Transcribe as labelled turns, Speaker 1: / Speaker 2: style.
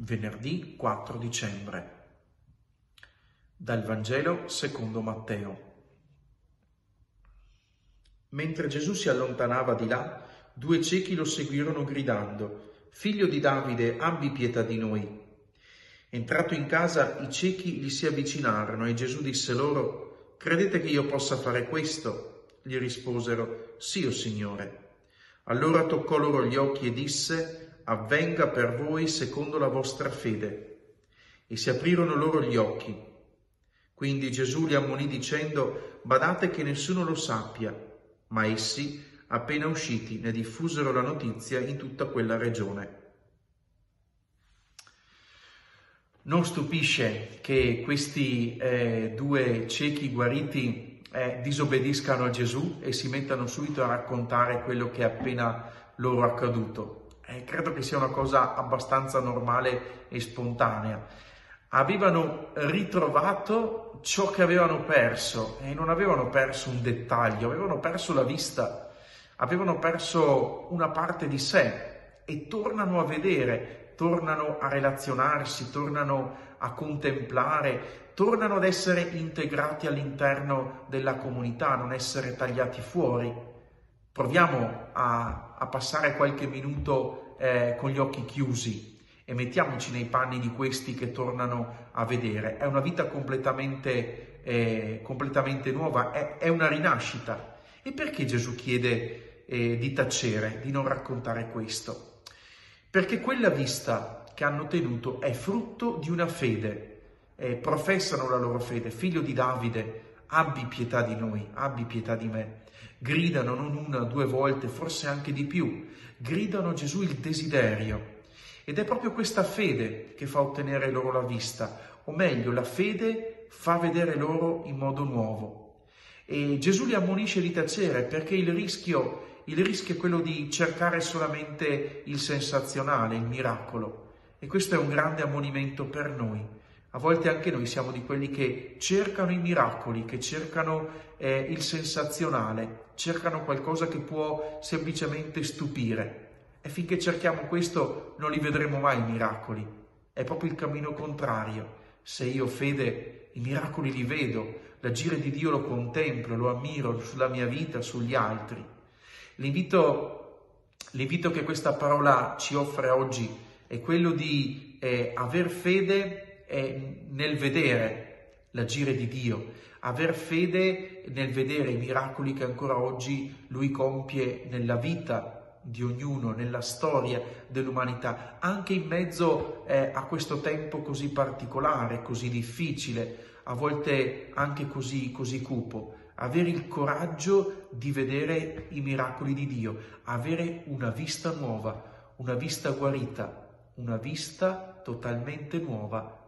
Speaker 1: Venerdì 4 dicembre. Dal Vangelo secondo Matteo. Mentre Gesù si allontanava di là, due ciechi lo seguirono gridando, Figlio di Davide, abbi pietà di noi. Entrato in casa, i ciechi gli si avvicinarono e Gesù disse loro, Credete che io possa fare questo? Gli risposero, Sì, o Signore. Allora toccò loro gli occhi e disse, Avvenga per voi secondo la vostra fede. E si aprirono loro gli occhi. Quindi Gesù li ammonì dicendo, Badate che nessuno lo sappia. Ma essi, appena usciti, ne diffusero la notizia in tutta quella regione. Non stupisce che questi eh, due ciechi guariti eh, disobbediscano a Gesù e si mettano subito a raccontare quello che è appena loro accaduto. Eh, credo che sia una cosa abbastanza normale e spontanea. Avevano ritrovato ciò che avevano perso e non avevano perso un dettaglio, avevano perso la vista, avevano perso una parte di sé e tornano a vedere tornano a relazionarsi, tornano a contemplare, tornano ad essere integrati all'interno della comunità, non essere tagliati fuori. Proviamo a, a passare qualche minuto eh, con gli occhi chiusi e mettiamoci nei panni di questi che tornano a vedere. È una vita completamente, eh, completamente nuova, è, è, una rinascita. E perché Gesù chiede eh, di tacere, di non raccontare questo? perché quella vista che hanno tenuto è frutto di una fede, eh, professano la loro fede, figlio di Davide, abbi pietà di noi, abbi pietà di me. Gridano non una, due volte, forse anche di più, gridano Gesù il desiderio. Ed è proprio questa fede che fa ottenere loro la vista, o meglio, la fede fa vedere loro in modo nuovo. E Gesù li ammonisce di tacere perché il rischio il rischio è quello di cercare solamente il sensazionale, il miracolo. E questo è un grande ammonimento per noi. A volte anche noi siamo di quelli che cercano i miracoli, che cercano eh, il sensazionale, cercano qualcosa che può semplicemente stupire. E finché cerchiamo questo non li vedremo mai i miracoli. È proprio il cammino contrario. Se io fede, i miracoli li vedo, l'agire di Dio lo contemplo, lo ammiro sulla mia vita, sugli altri. L'invito, l'invito che questa parola ci offre oggi è quello di eh, aver fede eh, nel vedere l'agire di Dio, aver fede nel vedere i miracoli che ancora oggi Lui compie nella vita di ognuno, nella storia dell'umanità, anche in mezzo eh, a questo tempo così particolare, così difficile, a volte anche così, così cupo. Avere il coraggio di vedere i miracoli di Dio, avere una vista nuova, una vista guarita, una vista totalmente nuova,